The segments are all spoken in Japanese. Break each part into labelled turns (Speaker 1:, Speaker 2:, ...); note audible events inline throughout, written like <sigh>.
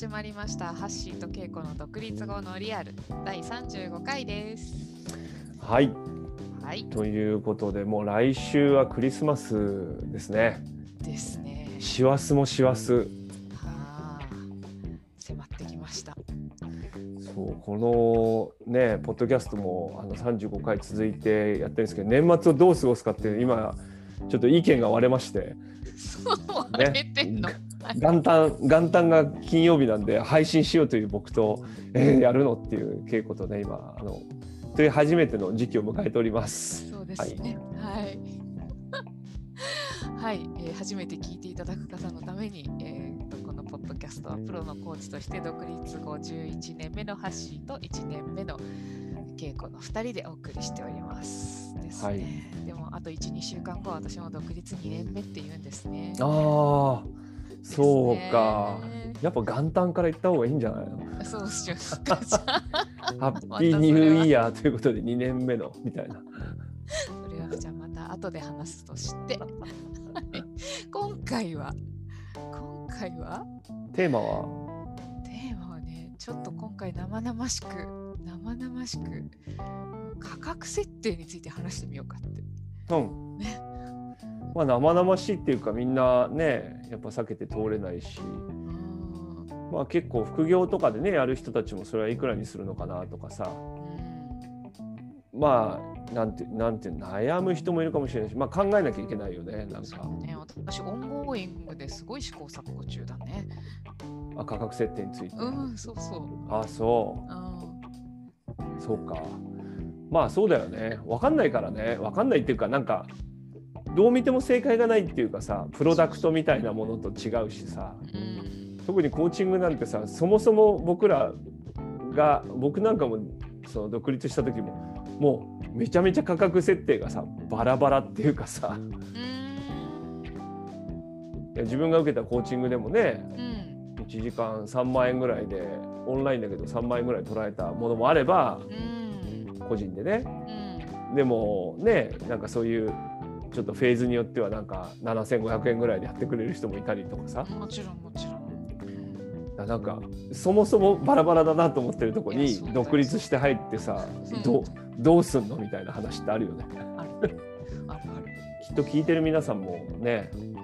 Speaker 1: 始まりました。ハッシーとケイコの独立後のリアル。第35回です。
Speaker 2: はい。
Speaker 1: はい。
Speaker 2: ということでもう来週はクリスマスですね。
Speaker 1: ですね。
Speaker 2: 師走も師走。
Speaker 1: はあ。迫ってきました。
Speaker 2: そうこのねポッドキャストもあの35回続いてやってるんですけど年末をどう過ごすかって今ちょっと意見が割れまして。<laughs>
Speaker 1: そう割れてんの、はい
Speaker 2: 元旦元旦が金曜日なんで配信しようという僕と、えーやるのっていう稽古とね今あのという初めての時期を迎えております。
Speaker 1: そうですねはい <laughs> はい、えー初めて聞いていただく方のために、えーこのポッドキャストはプロのコーチとして独立後11年目のハッシーと1年目の稽古の2人でお送りしております。ですね。
Speaker 2: はい
Speaker 1: でもあと1、2週間後私も独立2年目って言うんですね。
Speaker 2: ああそうかやっぱ元旦から行った方がいいんじゃないの？
Speaker 1: そうしようか。じゃあ
Speaker 2: ハッピーニューイヤーということで2年目のみたいな。
Speaker 1: それはじゃあまた後で話すとして。はい今回は、今回は？
Speaker 2: テーマは？
Speaker 1: テーマはね、ちょっと今回生々しく、生々しく、価格設定について話してみようかって。
Speaker 2: うん
Speaker 1: ね。
Speaker 2: まあ生々しいっていうかみんなねやっぱ避けて通れないし。まあ結構副業とかでねやる人たちもそれはいくらにするのかなとかさ。まあなんてなんて悩む人もいるかもしれないしまあ考えなきゃいけないよねなんか。
Speaker 1: ね、私、オンゴーイングですごい試行錯誤中だね。
Speaker 2: あ価格設定について。
Speaker 1: うん、そうそう。
Speaker 2: あそ
Speaker 1: う。ん。
Speaker 2: うそうか。まあそうだよね。分かんないからね。分かんないっていうかなんかどう見ても正解がないっていうかさプロダクトみたいなものと違うしさ。
Speaker 1: うん。
Speaker 2: 特にコーチングなんてさそもそも僕らが僕なんかもその独立した時ももうめちゃめちゃ価格設定がさバラバラっていうかさ。
Speaker 1: うん。
Speaker 2: いや自分が受けたコーチングでもね
Speaker 1: うん。
Speaker 2: 1時間3万円ぐらいでオンラインだけど3万円ぐらい捉えたものもあれば
Speaker 1: うん。
Speaker 2: 個人でね。
Speaker 1: うん。
Speaker 2: でもねなんかそういうちょっとフェーズによってはなんか7500円ぐらいでやってくれる人もいたりとかさ
Speaker 1: もちろんもちろん。
Speaker 2: なんかそもそもバラバラだなと思ってるとこに独立して入ってさ
Speaker 1: うん
Speaker 2: どうどうすんのみたいな話ってあるよね。
Speaker 1: あるあるある。
Speaker 2: きっと聞いてる皆さんもね
Speaker 1: うん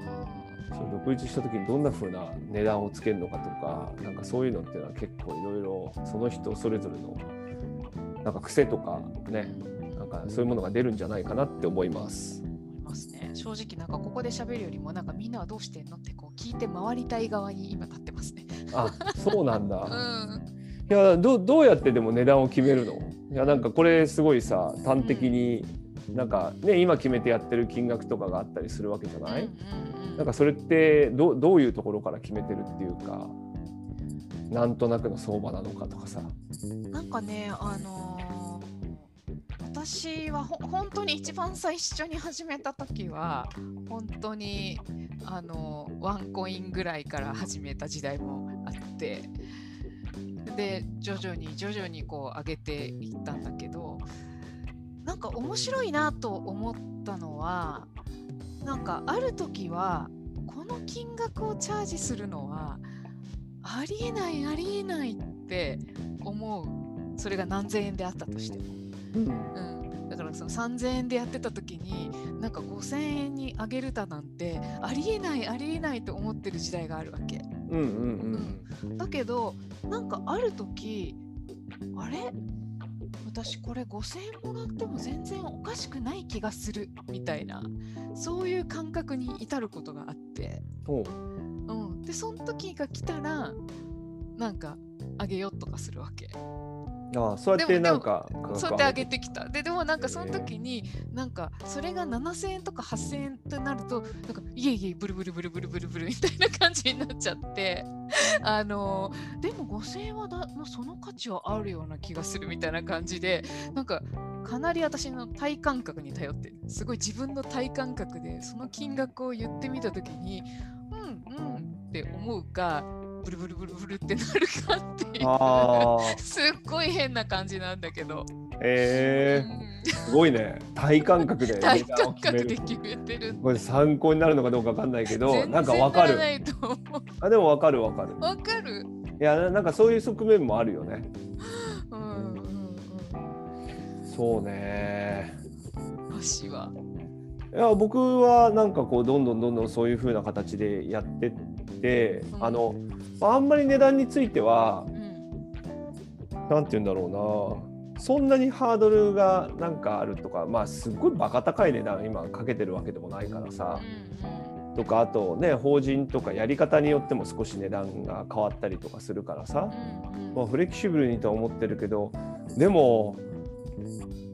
Speaker 2: そう独立した時にどんな風な値段をつけるのかとかなんかそういうのっていうのは結構いろいろその人それぞれのなんか癖とかねなんかそういうものが出るんじゃないかなって思います。
Speaker 1: ますね。正直なんかここで喋るよりもなんかみんなはどうしてんのってこう聞いて回りたい側に今立ってますね。
Speaker 2: あそうなん
Speaker 1: う
Speaker 2: だ。<laughs>
Speaker 1: ん。
Speaker 2: いやどうどうやってでも値段を決めるの？いやなんかこれすごいさ端的になんかね今決めてやってる金額とかがあったりするわけじゃない、
Speaker 1: うんうん
Speaker 2: なんかそれってどうどういうところから決めてるっていうかなんとなくの相場なのかとかさ。
Speaker 1: うんなんかねあのー私はほ本当に一番最初に始めた時は本当にあのワンコインぐらいから始めた時代もあってで徐々に徐々にこう上げていったんだけどなんか面白いなと思ったのはなんかある時はこの金額をチャージするのはありえないありえないって思う。それが何千円であったとしても。うん、その3000円でやってた時になんか5000円に上げるだなんてありえないありえないと思ってる時代があるわけ。
Speaker 2: うんうんうん。
Speaker 1: だけどなんかある時あれ？私これ5000円もらっても全然おかしくない気がするみたいなそういう感覚に至ることがあって、
Speaker 2: おう。
Speaker 1: うん、でその時が来たらなんかあげようとかするわけ。
Speaker 2: ああそうやってなんか
Speaker 1: そうやって上げてきた。で、でもなんかその時に、なんかそれが7000円とか8000円となると、なんかいえいえ、ブルブルブルブルブルブルみたいな感じになっちゃって、<laughs> あのでも5000円はだ、まあその価値はあるような気がするみたいな感じで、なんかかなり私の体感覚に頼ってる、すごい自分の体感覚でその金額を言ってみた時に、うんうんって思うか、ブルブルブルブルってなるかっていう。<laughs> すっごい変な感じなんだけど、
Speaker 2: えー、すごいね。体感覚で <laughs>
Speaker 1: 体感覚で
Speaker 2: 決め
Speaker 1: てる。
Speaker 2: これ参考になるのかどうかわかんないけどなんかわかる。あでもわかるわかる。
Speaker 1: わかる。
Speaker 2: いやななんかそういう側面もあるよね。
Speaker 1: うんうんうん
Speaker 2: そうね。
Speaker 1: 橋は。い
Speaker 2: や僕はなんかこうどんどんどんどんそういう風な形でやってって
Speaker 1: うん。
Speaker 2: あのまああんまり値段については
Speaker 1: うん
Speaker 2: なんて言うんだろうな。そんなにハードルがなんかあるとかまあすっごいバカ高い値段今かけてるわけでもないからさ。とかあとね法人とかやり方によっても少し値段が変わったりとかするからさ、まあ、フレキシブルにとは思ってるけどでも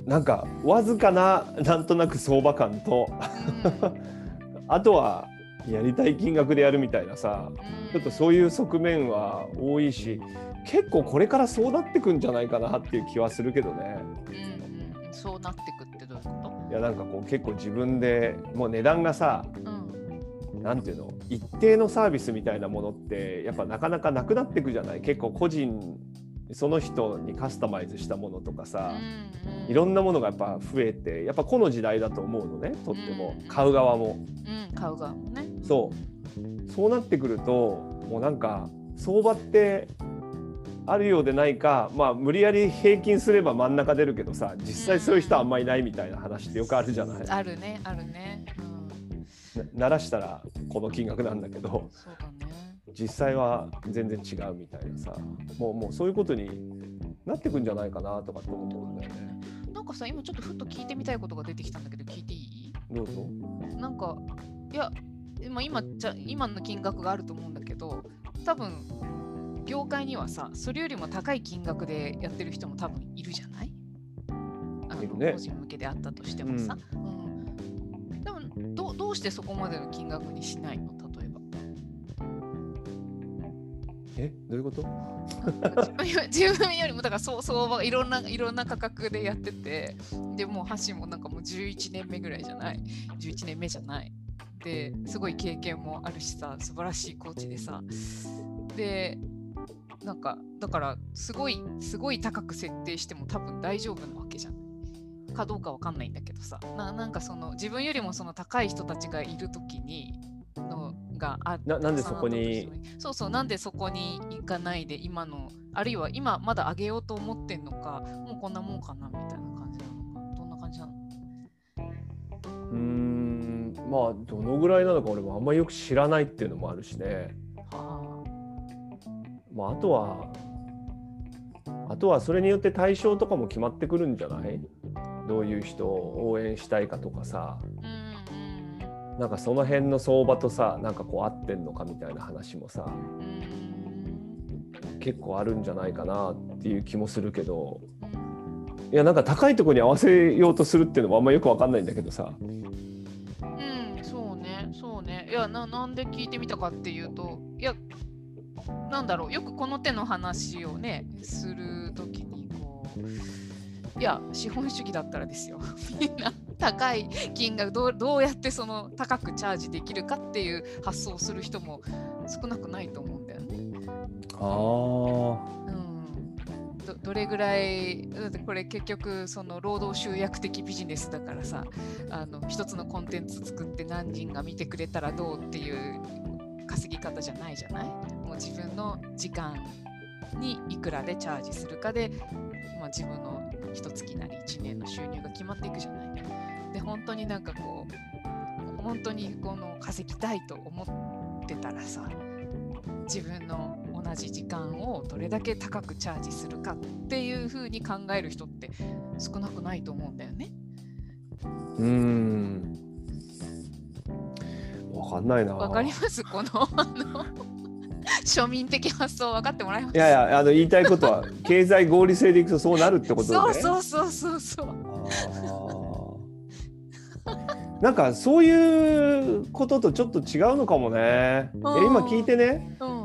Speaker 2: なんかわずかななんとなく相場感と。<laughs> あとはやりたい金額でやるみたいなさちょっとそういう側面は多いし結構これからそうなってくんじゃないかなっていう気はするけどね。
Speaker 1: うんそうなってくってどういうこ
Speaker 2: いやなんかこう結構自分でもう値段がさ
Speaker 1: とうん。
Speaker 2: なんていうの？一定のサービスみたいなものってやっぱなかなかなくなってくじゃない？結構個人その人にカスタマイズしたものとかさ、
Speaker 1: うんうん。
Speaker 2: いろんなものがやっぱ増えてやっぱこの時代だと思うのねとっても。
Speaker 1: うん。
Speaker 2: 買う側も。
Speaker 1: うん買う側もね
Speaker 2: そう。そうなってくるともうなんか相場ってあるようでないかまあ無理やり平均すれば真ん中出るけどさ実際そういう人はあんまりいないみたいな話ってよくあるじゃない。
Speaker 1: あるねあるね。うん。
Speaker 2: な鳴らしたらこの金額なんだけど。
Speaker 1: そうだね。
Speaker 2: 実際は全然違うみたいなさ。もうもうそういうことになってくんじゃないかなとかって思うんだよね。
Speaker 1: なんかさ今ちょっとふっと聞いてみたいことが出てきたんだけど聞いていい？
Speaker 2: どうぞ。
Speaker 1: なんかいやまあ今じゃ今の金額があると思うんだけど多分業界にはさそれよりも高い金額でやってる人も多分いるじゃない？あの
Speaker 2: ね。
Speaker 1: 個人向けであったとしてもさ、うん。でもどうどうしてそこまでの金額にしないの？例えば。
Speaker 2: え？どういうこと？<laughs>
Speaker 1: 自分よりもだからそう相場がいろんないろんな価格でやっててでもう箸もなんかもう11年目ぐらいじゃない？11年目じゃない？ですごい経験もあるしさ素晴らしいコーチでさ。でなんかだからすごいすごい高く設定しても多分大丈夫なわけじゃん。かどうかわかんないんだけどさ。ななんかその自分よりもその高い人たちがいる時にのがあ
Speaker 2: ななんでそこに
Speaker 1: そうそうなんでそこに行かないで今のあるいは今まだ上げようと思ってんのかもうこんなもんかなみたいな感じなのか。どんな感じなの？
Speaker 2: うーんまあどのぐらいなのか俺もあんまりよく知らないっていうのもあるしね。
Speaker 1: は
Speaker 2: まあ、あとはあとはそれによって対象とかも決まってくるんじゃない？どういう人を応援したいかとかさ。
Speaker 1: あうん。
Speaker 2: なんかその辺の相場とさなんかこう合ってんのかみたいな話もさ
Speaker 1: うん。うん
Speaker 2: 結構あるんじゃないかなっていう気もするけど。いやなんか高いところに合わせようとするっていうのもあんまよくわかんないんだけどさ
Speaker 1: いやななんで聞いてみたかっていうといやなんだろうよくこの手の話をねするときにこういや資本主義だったらですよ。<laughs> みんな高い金額どうどうやってその高くチャージできるかっていう発想をする人も少なくないと思うんだよね。
Speaker 2: あ
Speaker 1: うん、どどれぐらいだってこれ結局その労働集約的ビジネスだからさあの一つのコンテンツ作って何人が見てくれたらどうっていう稼ぎ方じゃないじゃない？もう自分の時間にいくらでチャージするかで、まあ、自分の一月なり1年の収入が決まっていくじゃない？で本当になんかこう本当にこの稼ぎたいと思ってたらさ自分の同じ時間をどれだけ高くチャージするかっていうふうに考える人って少なくないと思うんだよね。
Speaker 2: ーうーん。わかんないな。
Speaker 1: わかります？このあの庶民的発想分かってもらえます？
Speaker 2: いやいやあの言いたいことは <laughs> 経済合理性でいくとそうなるってことだね。
Speaker 1: そうそうそうそう。
Speaker 2: なんかそういうこととちょっと違うのかもね。え
Speaker 1: うん。
Speaker 2: 今聞いてね。
Speaker 1: うん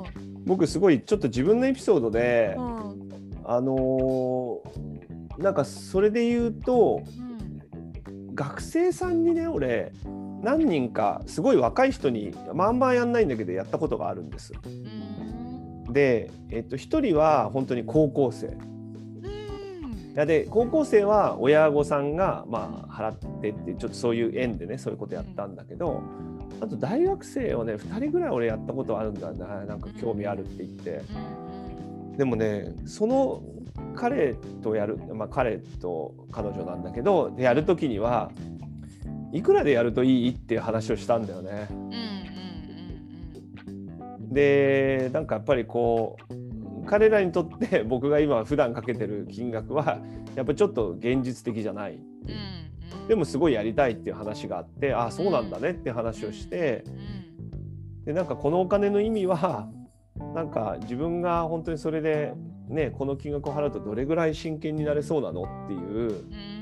Speaker 2: 僕すごいちょっと自分のエピソードで、
Speaker 1: うん
Speaker 2: あのーなんかそれで言うと
Speaker 1: うん
Speaker 2: 学生さんにね俺何人かすごい若い人にまあまやんないんだけどやったことがあるんです。
Speaker 1: うん
Speaker 2: で、えっと、1人は本当に高校生。やで高校生は親御さんがまあ払ってってちょっとそういう縁でねそういうことやったんだけどあと大学生をね2人ぐらい俺やったことあるんだななんか興味あるって言ってでもねその彼とやる、まあ、彼と彼女なんだけどやる時にはいくらでやるといいっていう話をしたんだよね。でなんかやっぱりこう彼らにとって僕が今普段かけてる金額はやっぱちょっと現実的じゃない。
Speaker 1: う
Speaker 2: でもすごいやりたいっていう話があってああそうなんだねって話をして
Speaker 1: うん
Speaker 2: でなんかこのお金の意味はなんか自分が本当にそれでねこの金額を払うとどれぐらい真剣になれそうなのっていう
Speaker 1: うん。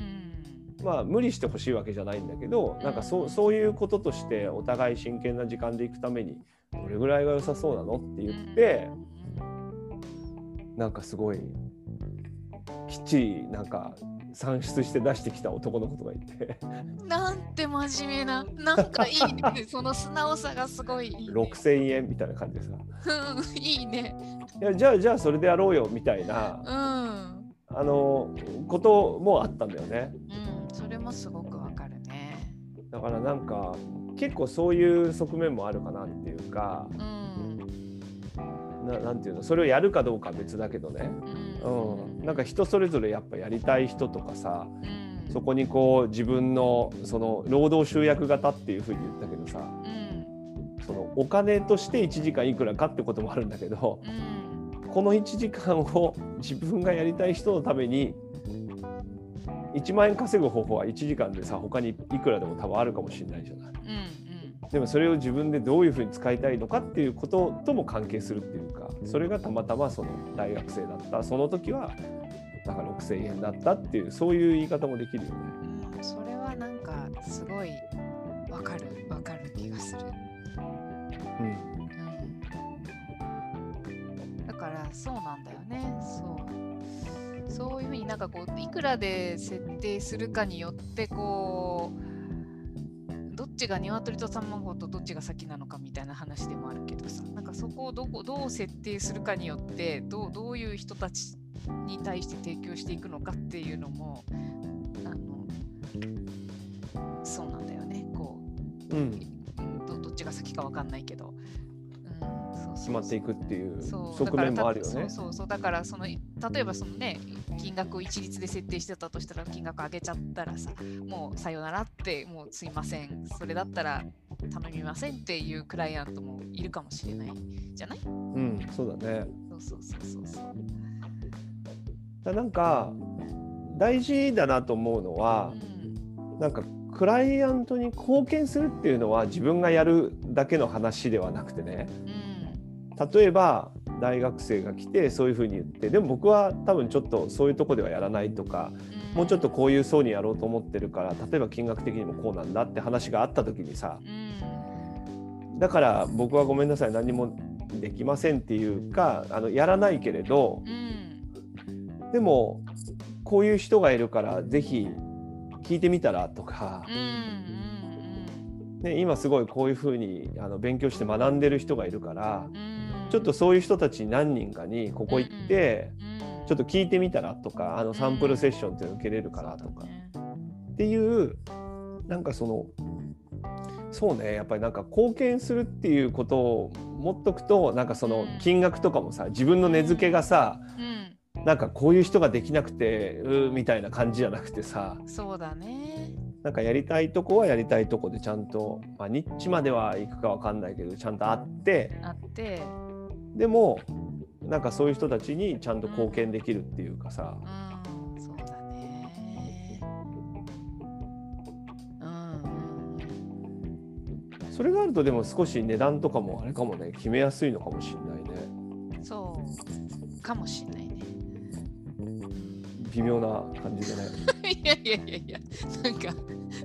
Speaker 2: まあ無理してほしいわけじゃないんだけどなんかそうそういうこととしてお互い真剣な時間で行くためにどれぐらいが良さそうなのって言ってなんかすごいきっちりなんか算出して出してきた男の子とかいて。
Speaker 1: なんて真面目ななんかいいね。<laughs> その素直さがすごいいい、ね、
Speaker 2: 6,000円みたいな感じでさ。
Speaker 1: うんいいね。
Speaker 2: いやじゃあじゃあそれでやろうよみたいな。
Speaker 1: うん。
Speaker 2: あのこともあったんだよね。
Speaker 1: うんそれもすごくわかるね。
Speaker 2: だからなんか結構そういう側面もあるかなっていうか。
Speaker 1: うん
Speaker 2: ななんていうのそれをやるかどうかは別だけどね、
Speaker 1: うん。
Speaker 2: うん、なんか人それぞれやっぱやりたい人とかさ
Speaker 1: うん。
Speaker 2: そこにこう自分のその労働集約型っていうふうに言ったけどさ
Speaker 1: うん。
Speaker 2: そのお金として1時間いくらかってこともあるんだけど
Speaker 1: うん。
Speaker 2: この1時間を自分がやりたい人のために1万円稼ぐ方法は1時間でさ他にいくらでも多分あるかもしれないじゃない。
Speaker 1: うん
Speaker 2: でもそれを自分でどういうふうに使いたいのかっていうこととも関係するっていうかそれがたまたまその大学生だった。その時はなんか6,000円だったっていうそういう言い方もできるよね。
Speaker 1: うん。それはなんかすごいわかる。わかる気がする、
Speaker 2: うん。
Speaker 1: うん、だからそうなんだよね。そう。そういうふうになんかこういくらで設定するかによってこうどっちが鶏と卵とどっちが先なのかみたいな話でもあるけどさなんかそこをどこどう設定するかによってどうどういう人たちに対して提供していくのかっていうのもあのそうなんだよね。こ
Speaker 2: うん、
Speaker 1: ううん。どどっちが先かわかんないけど、
Speaker 2: 決まっていくっていう側面もあるよね。
Speaker 1: そうそうそう。だからその例えばそのね金額を一律で設定してたとしたら金額上げちゃったらさもうさよならってもうすいません。それだったら頼みませんっていうクライアントもいるかもしれないじゃない？
Speaker 2: うん、そうだね。
Speaker 1: そうそうそうそうそう。
Speaker 2: だなんか大事だなと思うのは
Speaker 1: うん。
Speaker 2: なんかクライアントに貢献するっていうのは自分がやるだけの話ではなくてね。
Speaker 1: うん
Speaker 2: 例えば大学生が来てそういうふうに言ってでも僕は多分ちょっとそういうとこではやらないとかもうちょっとこういう層にやろうと思ってるから例えば金額的にもこうなんだって話があった時にさ
Speaker 1: うん。
Speaker 2: だから僕はごめんなさい何もできませんっていうかあのやらないけれど
Speaker 1: うん。
Speaker 2: でもこういう人がいるからぜひ聞いてみたらとかね、今すごいこういうふうにあの勉強して学んでる人がいるからちょっとそういう人たち何人かにここ行って
Speaker 1: うん
Speaker 2: ちょっと聞いてみたらとかあのサンプルセッションっていうの受けれるからとか。っていうなんかそのそうねやっぱりなんか貢献するっていうことを持っとくとなんかその金額とかもさ自分の値付けがさ
Speaker 1: うん。
Speaker 2: なんかこういう人ができなくてうーみたいな感じじゃなくてさ
Speaker 1: そうだね。
Speaker 2: なんかやりたいとこはやりたいとこでちゃんと、まあ、ニッチまでは行くかわかんないけどちゃんとあって
Speaker 1: あって
Speaker 2: でもなんかそういう人たちにちゃんと貢献できるっていうかさ。
Speaker 1: うんそうだねうん
Speaker 2: それがあるとでも少し値段とかもあれかもね決めやすいのかもしれないね。
Speaker 1: う。んそう。かもしんないね。
Speaker 2: 微妙な感じでね。<laughs>
Speaker 1: いやいやいやいやなんか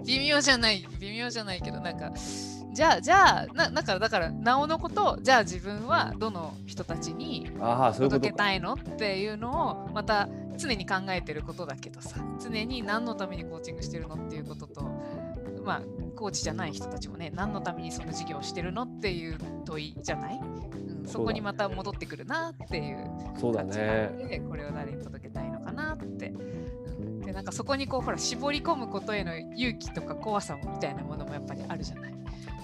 Speaker 1: 微妙じゃない微妙じゃないけどなんかじゃあじゃあなだからだからなおのことじゃあ自分はどの人たちに。届けたいのっていうのをまた常に考えてることだけどさ常に何のためにコーチングしてるのっていうこととまあコーチじゃない人たちもね何のためにその事業をしてるのっていう問いじゃない、うん、そこにまた戻ってくるなっていう
Speaker 2: そうだ
Speaker 1: 感じなの
Speaker 2: ね。
Speaker 1: でこれを誰に届けたいのかなって、うん、でなんかそこにこうほら絞り込むことへの勇気とか怖さもみたいなものもやっぱりあるじゃない、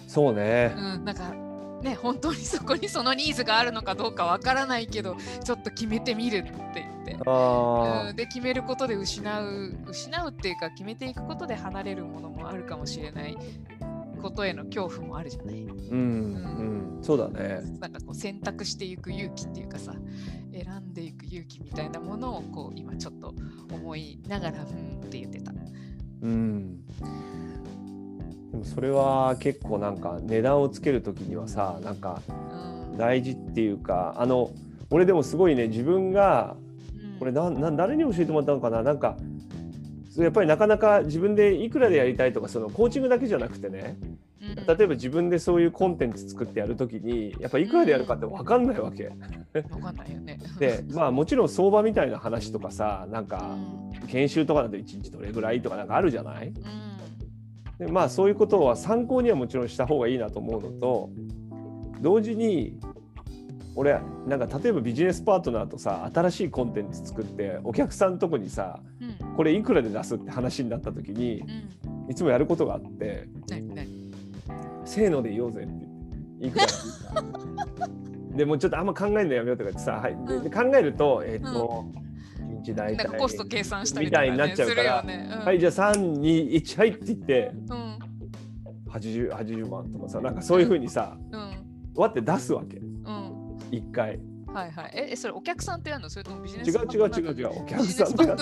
Speaker 2: そうね。
Speaker 1: うん、なんかね本当にそこにそのニーズがあるのかどうかわからないけどちょっと決めてみるって言って。
Speaker 2: あ
Speaker 1: うん、で決めることで失う失うっていうか決めていくことで離れるものもあるかもしれないことへの恐怖もあるじゃない
Speaker 2: ーうんうんそうだね
Speaker 1: なんかこう選択していく勇気っていうかさ選んでいく勇気みたいなものをこう今ちょっと思いながらうんって言ってた。
Speaker 2: うんでもそれは結構なんか値段をつける時にはさなんか
Speaker 1: うん。
Speaker 2: 大事っていうかあの俺でもすごいね自分が
Speaker 1: うん。
Speaker 2: これなんなん誰に教えてもらったのかななんかやっぱりなかなか自分でいくらでやりたいとかそのコーチングだけじゃなくてね
Speaker 1: うん。
Speaker 2: 例えば自分でそういうコンテンツ作ってやるときにやっぱいくらでやるかって分かんないわけ。
Speaker 1: わかんないよね。<laughs>
Speaker 2: でまあもちろん相場みたいな話とかさなん
Speaker 1: う
Speaker 2: か
Speaker 1: ん。
Speaker 2: 研修とかだと1日どれぐらいとかなんかあるじゃない？
Speaker 1: うん
Speaker 2: でまあそういうことは参考にはもちろんした方がいいなと思うのと同時に俺なんか例えばビジネスパートナーとさ新しいコンテンツ作ってお客さんのとこにさ
Speaker 1: うん。
Speaker 2: これいくらで出すって話になった時に
Speaker 1: うん。
Speaker 2: いつもやることがあって
Speaker 1: 何何「
Speaker 2: せーので言おうぜ」っていくらって言ったで <laughs> もうちょっとあんま考えるのやめようとか言ってさ、はい、でで考えるとえっ、と、1日大体
Speaker 1: コスト計算したり
Speaker 2: みたいになっちゃうから
Speaker 1: ねうん。
Speaker 2: はいじゃあ321はいって言って
Speaker 1: うん。
Speaker 2: 80 80万とかさなんかそういうふうにさ
Speaker 1: うん。
Speaker 2: わって出すわけ。
Speaker 1: うん。
Speaker 2: 1回。
Speaker 1: はいはい。え、えそれお客さんとやるの？それともビジネ
Speaker 2: 違う
Speaker 1: スパートナー
Speaker 2: 違う違う違う。お客さんとや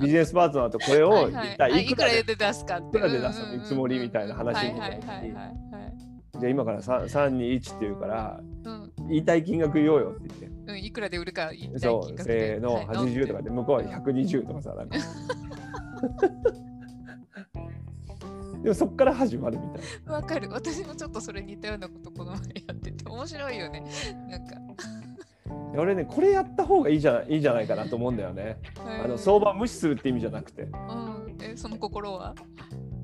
Speaker 1: ビジネスパートナーと
Speaker 2: これを一体
Speaker 1: あ
Speaker 2: いくらで
Speaker 1: 出すかって。
Speaker 2: いくらで出すの？見積もりみたいな話に。
Speaker 1: は
Speaker 2: ないった時に
Speaker 1: はいはいはいはい。
Speaker 2: じゃあ今から3 321っていうから
Speaker 1: うん。
Speaker 2: 言いたい金額言おうよって言って
Speaker 1: うん、いくらで売るか言いたい
Speaker 2: そう
Speaker 1: 金額
Speaker 2: せーの
Speaker 1: はい
Speaker 2: 80とかで向こうは120とかさなんか <laughs> でもそっから始まるみたいな。
Speaker 1: わかる。私もちょっとそれ似たようなことこの前やってて面白いよね。なんか。
Speaker 2: 俺ねこれやった方がいいじゃいいじゃないかなと思うんだよね。あの相場無視するって意味じゃなくて
Speaker 1: うん。え、その心は？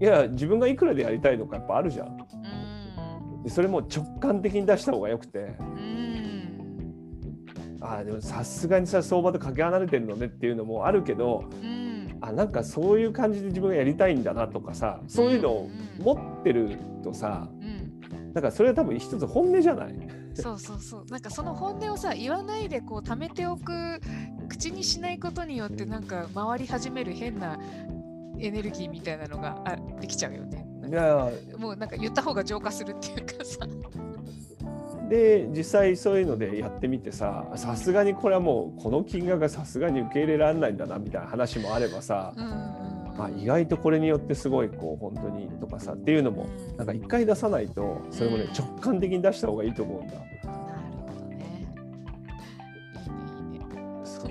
Speaker 1: い
Speaker 2: や自分がいくらでやりたいとかやっぱあるじゃん。
Speaker 1: うん。
Speaker 2: でそれも直感的に出した方がよくて
Speaker 1: うん。
Speaker 2: ああでもさすがにさ相場とかけ離れてるのねっていうのもあるけど
Speaker 1: うん。
Speaker 2: あなんかそういう感じで自分がやりたいんだなとかさそういうのを持ってるとさ
Speaker 1: うん。
Speaker 2: なんかそれは多分一つ本音じゃない？
Speaker 1: そうそうそう。なんかその本音をさ、言わないでこう貯めておく、口にしないことによってなんか回り始める変なエネルギーみたいなのがあできちゃうよね。
Speaker 2: いや
Speaker 1: もうなんか言った方が浄化するっていうかさ。
Speaker 2: で実際そういうのでやってみてささすがにこれはもうこの金額がさすがに受け入れられないんだなみたいな話もあればさ、
Speaker 1: うん
Speaker 2: まあ、意外とこれによってすごいこう本当にとかさっていうのもなんか一回出さないとそれもね
Speaker 1: うん
Speaker 2: 直感的に出した方がいいと思うんだ。
Speaker 1: なるほどね。いいねいいね。
Speaker 2: そ。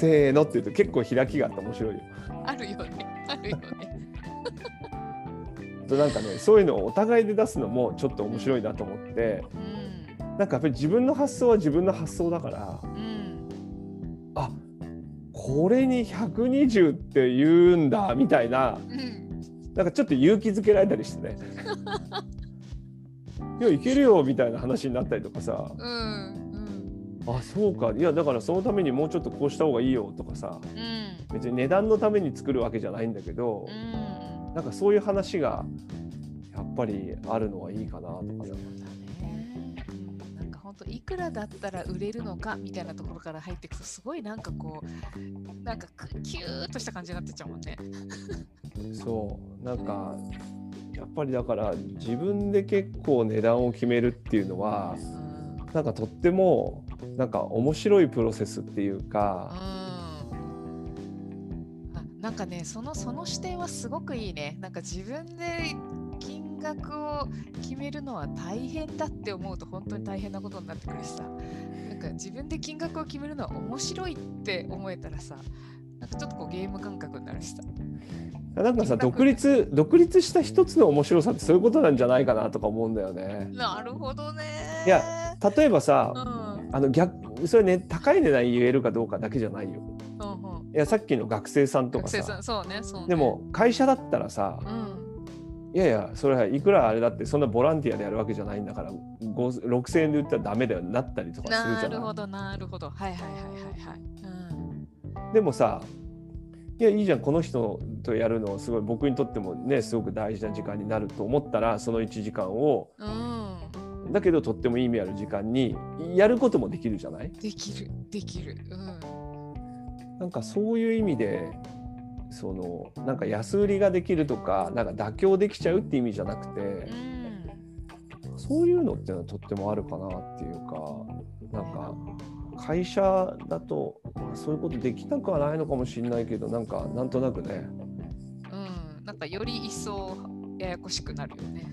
Speaker 2: せーのって言うと結構開きがあって面白いよ。
Speaker 1: あるよね。あるよね。
Speaker 2: となんかねそういうのをお互いで出すのもちょっと面白いなと思って
Speaker 1: うん。
Speaker 2: なんかやっぱり自分の発想は自分の発想だから
Speaker 1: うん。
Speaker 2: あこれに120って言うんだみたいな
Speaker 1: うん。
Speaker 2: なんかちょっと勇気づけられたりしてね <laughs> いやいけるよみたいな話になったりとかさ
Speaker 1: うん。
Speaker 2: あそうかいやだからそのためにもうちょっとこうした方がいいよとかさ
Speaker 1: うん。
Speaker 2: 別に値段のために作るわけじゃないんだけど
Speaker 1: うん。
Speaker 2: なんかそういう話がやっぱりあるのはいいかなとか
Speaker 1: ね。うんなんか本当いくらだったら売れるのかみたいなところから入っていくとすごいなんかこうなんかくキューッとした感じになってっちゃうもんね。
Speaker 2: そうなんかやっぱりだから自分で結構値段を決めるっていうのは
Speaker 1: うん。
Speaker 2: なんかとってもなんか面白いプロセスっていうか、
Speaker 1: うんあなんかねそのその視点はすごくいいね。なんか自分で金額を決めるのは大変だって思うと本当に大変なことになってくるしさ。なんか自分で金額を決めるのは面白いって思えたらさなんかちょっとこうゲーム感覚になるしさ。
Speaker 2: なんかさ独立独立した一つの面白さってそういうことなんじゃないかなとか思うんだよね。
Speaker 1: なるほどね。
Speaker 2: いや例えばさ、
Speaker 1: うん。
Speaker 2: あの逆それね高い値段言えるかどうかだけじゃないよ。
Speaker 1: うんうん
Speaker 2: いやさっきの学生さんとかさ。
Speaker 1: 学生さんそうねそうね。
Speaker 2: でも会社だったらさ
Speaker 1: うん。
Speaker 2: いやいやそれはいくらあれだってそんなボランティアでやるわけじゃないんだからご6000円で売ったらダメだよなったりとかするじゃない？
Speaker 1: なるほどなるほど。はいはいはいはいはい。うん。
Speaker 2: でもさいやいいじゃんこの人とやるのすごい僕にとってもねすごく大事な時間になると思ったらその1時間を
Speaker 1: うん。
Speaker 2: だけどとっても意味ある時間にやることもできるじゃない？
Speaker 1: できるできる。うん
Speaker 2: なんかそういう意味でそのなんか安売りができるとかなんか妥協できちゃうって意味じゃなくて
Speaker 1: うん
Speaker 2: そういうのっていうのはとってもあるかなっていうかなんか会社だとまあそういうことできなくはないのかもしれないけどなんかなんとなくね。
Speaker 1: うん。なんかより一層ややこしくなるよね。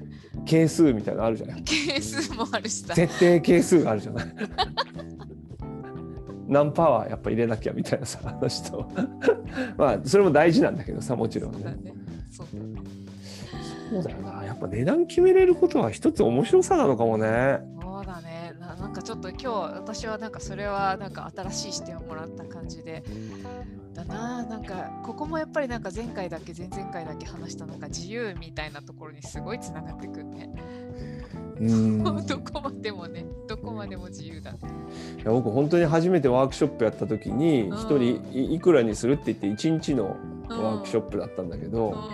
Speaker 2: 係数みたいなのあるじゃない。
Speaker 1: 係数もあるしさ。
Speaker 2: 設定係数があるじゃない何パワーやっぱ入れなきゃみたいなさ話と <laughs> まあそれも大事なんだけどさもちろんね。
Speaker 1: そうだ
Speaker 2: よな。やっぱ値段決めれることは一つ面白さなのかもね。
Speaker 1: そうだね。ななんかちょっと今日私はなんかそれはなんか新しい視点をもらった感じで。だななんかここもやっぱりなんか前回だけ前々回だけ話したなんか自由みたいなところにすごいつながってくるね。
Speaker 2: うん
Speaker 1: どこまでもねどこまでも自由だ。ね
Speaker 2: いや僕本当に初めてワークショップやった時に
Speaker 1: うん。
Speaker 2: 一人いいくらにするって言って1日の
Speaker 1: うん。
Speaker 2: ワークショップだったんだけ
Speaker 1: う
Speaker 2: ど
Speaker 1: ん。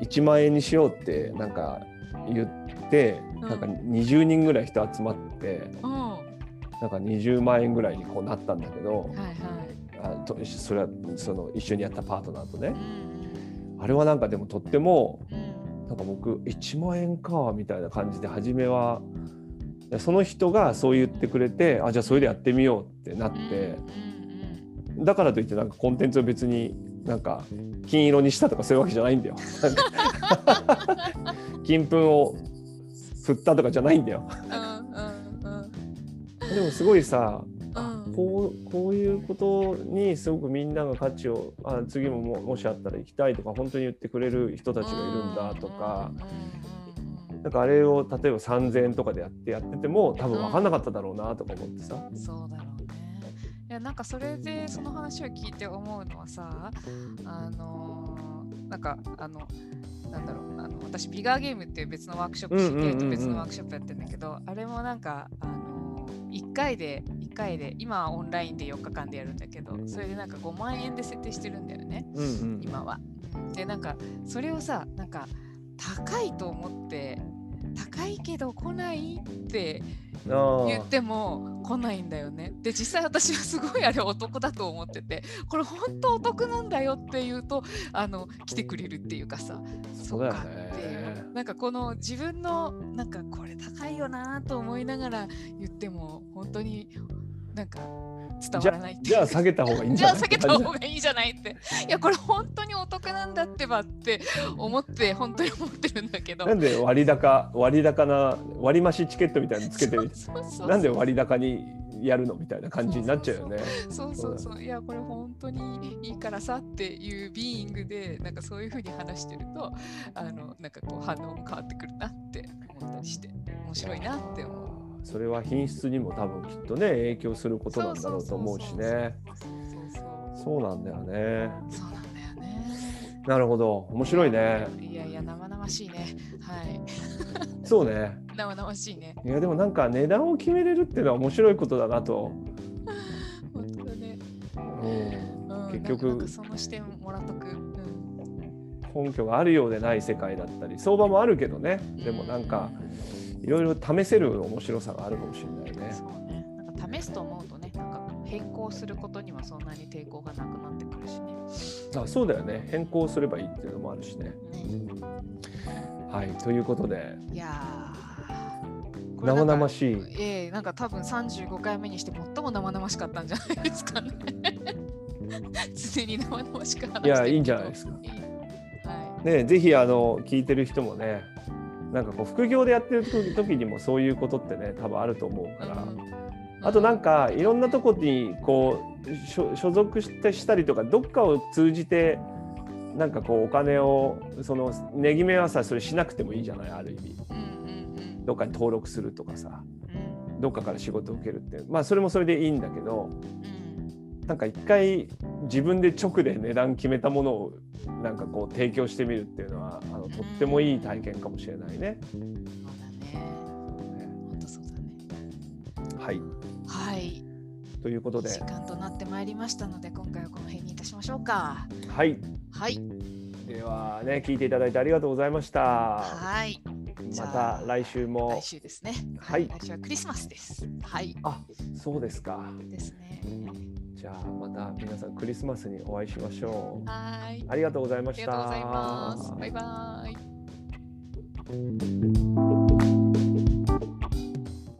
Speaker 2: 1万円にしようってなんか言って
Speaker 1: うん。
Speaker 2: なんか20人ぐらい人集まってなんか20万円ぐらいにこうなったんだけど
Speaker 1: いはい。
Speaker 2: あとそれはその一緒にやったパートナーとね。
Speaker 1: うん
Speaker 2: あれはなんかでもとっても
Speaker 1: うんうん
Speaker 2: なんか僕1万円かみたいな感じで初めはその人がそう言ってくれてあじゃあそれでやってみようってなって
Speaker 1: うん
Speaker 2: だからといってなんかコンテンツを別になんか金色にしたとかそういうわけじゃないんだよ。金粉を振ったとかじゃないんだよ。でもすごいさ
Speaker 1: うん
Speaker 2: こうこういうことにすごくみんなが価値をあ次もももしあったら行きたいとか本当に言ってくれる人たちがいるんだとか
Speaker 1: うんうんうんうん
Speaker 2: なんかあれを例えば3,000円とかでやってやってても多分分かんなかっただろうなとか思ってさ。
Speaker 1: そうだろうね。いやなんかそれでその話を聞いて思うのはさあのーなんかあのなんだろうあの私ビガーゲームっていう別のワークショップ、
Speaker 2: うんうんうんうん
Speaker 1: CK と別のワークショップやってるんだけどあれもなんかあの1回で1回で今はオンラインで4日間でやるんだけどそれでなんか5万円で設定してるんだよね
Speaker 2: うんうん
Speaker 1: 今は。でなんかそれをさなんか高いと思って高いけど来ないって
Speaker 2: あ
Speaker 1: 言っても来ないんだよね。で実際私はすごいあれお得だと思っててこれ本当お得なんだよって言うとあの来てくれるっていうかさ
Speaker 2: そう
Speaker 1: かってい
Speaker 2: ね
Speaker 1: う。なんかこの自分のなんかこれ高いよなと思いながら言っても本当になんか伝わらない
Speaker 2: じゃあ下げた方がいいんじゃない？
Speaker 1: じゃあ下げた方がいいじゃないって。いやこれ本当にお得なんだってばって思って本当に思ってるんだけど。
Speaker 2: なんで割高割高な割増チケットみたいなのつけてるなんで割高にやるのみたいな感じになっちゃうよね。
Speaker 1: そうそうそういやこれ本当にいいからさっていうビーイングでなんかそういうふうに話してるとあのなんかこう反応も変わってくるなって思ったりして面白いなって思う。
Speaker 2: それは品質にも多分きっとね影響することなんだろうと思うしね。
Speaker 1: そう
Speaker 2: なんだよね。
Speaker 1: そうなんだよね。
Speaker 2: なるほど面白いね。
Speaker 1: いやいや生々しいね。はい。
Speaker 2: そうね。
Speaker 1: 生々しいね。
Speaker 2: いやでもなんか値段を決めれるっていうのは面白いことだなと。
Speaker 1: 本当だね。
Speaker 2: うん、
Speaker 1: うん、
Speaker 2: 結局
Speaker 1: その視点もらっとく。うん。
Speaker 2: 根拠があるようでない世界だったり相場もあるけどねでもなんかいろいろ試せる面白さがあるかもしれないね。
Speaker 1: そうね。なんか試すと思うとね、なんか変更することにはそんなに抵抗がなくなってくるしね。
Speaker 2: あそうだよね変更すればいいっていうのもあるしね。はいということで
Speaker 1: いや
Speaker 2: 生々しい
Speaker 1: ええなんか多分35回目にして最も生々しかったんじゃないですかね。常に生々しく話して
Speaker 2: いやいいんじゃないですか
Speaker 1: いいはい。
Speaker 2: ねぜひあの聞いてる人もねなんかこう副業でやってる時にもそういうことってね多分あると思うから。
Speaker 1: うん。
Speaker 2: あとなんかいろんなとこにこう所所属してしたりとかどっかを通じてなんかこうお金をその値決めはさそれしなくてもいいじゃないある意味。
Speaker 1: うんうん
Speaker 2: どっかに登録するとかさ。
Speaker 1: うん。
Speaker 2: どっかから仕事を受けるってまあそれもそれでいいんだけど。
Speaker 1: うん
Speaker 2: なんか一回自分で直で値段決めたものをなんかこう提供してみるっていうのはあのとってもいい体験かもしれないね。
Speaker 1: そうだね。本当そうだね。
Speaker 2: はい
Speaker 1: はい。
Speaker 2: ということで
Speaker 1: 時間となってまいりましたので今回はこの辺にいたしましょうか。
Speaker 2: はい
Speaker 1: はい。
Speaker 2: ではね聞いていただいてありがとうございました。
Speaker 1: はい。
Speaker 2: また来週も
Speaker 1: 来週ですね。
Speaker 2: はい
Speaker 1: 来週はクリスマスです。はい。
Speaker 2: あそうですか
Speaker 1: ですね。
Speaker 2: じゃあまた皆さんクリスマスにお会いしましょう
Speaker 1: はい。
Speaker 2: ありがとうございま
Speaker 1: あ
Speaker 2: した
Speaker 1: りがとうございます。バイバイ。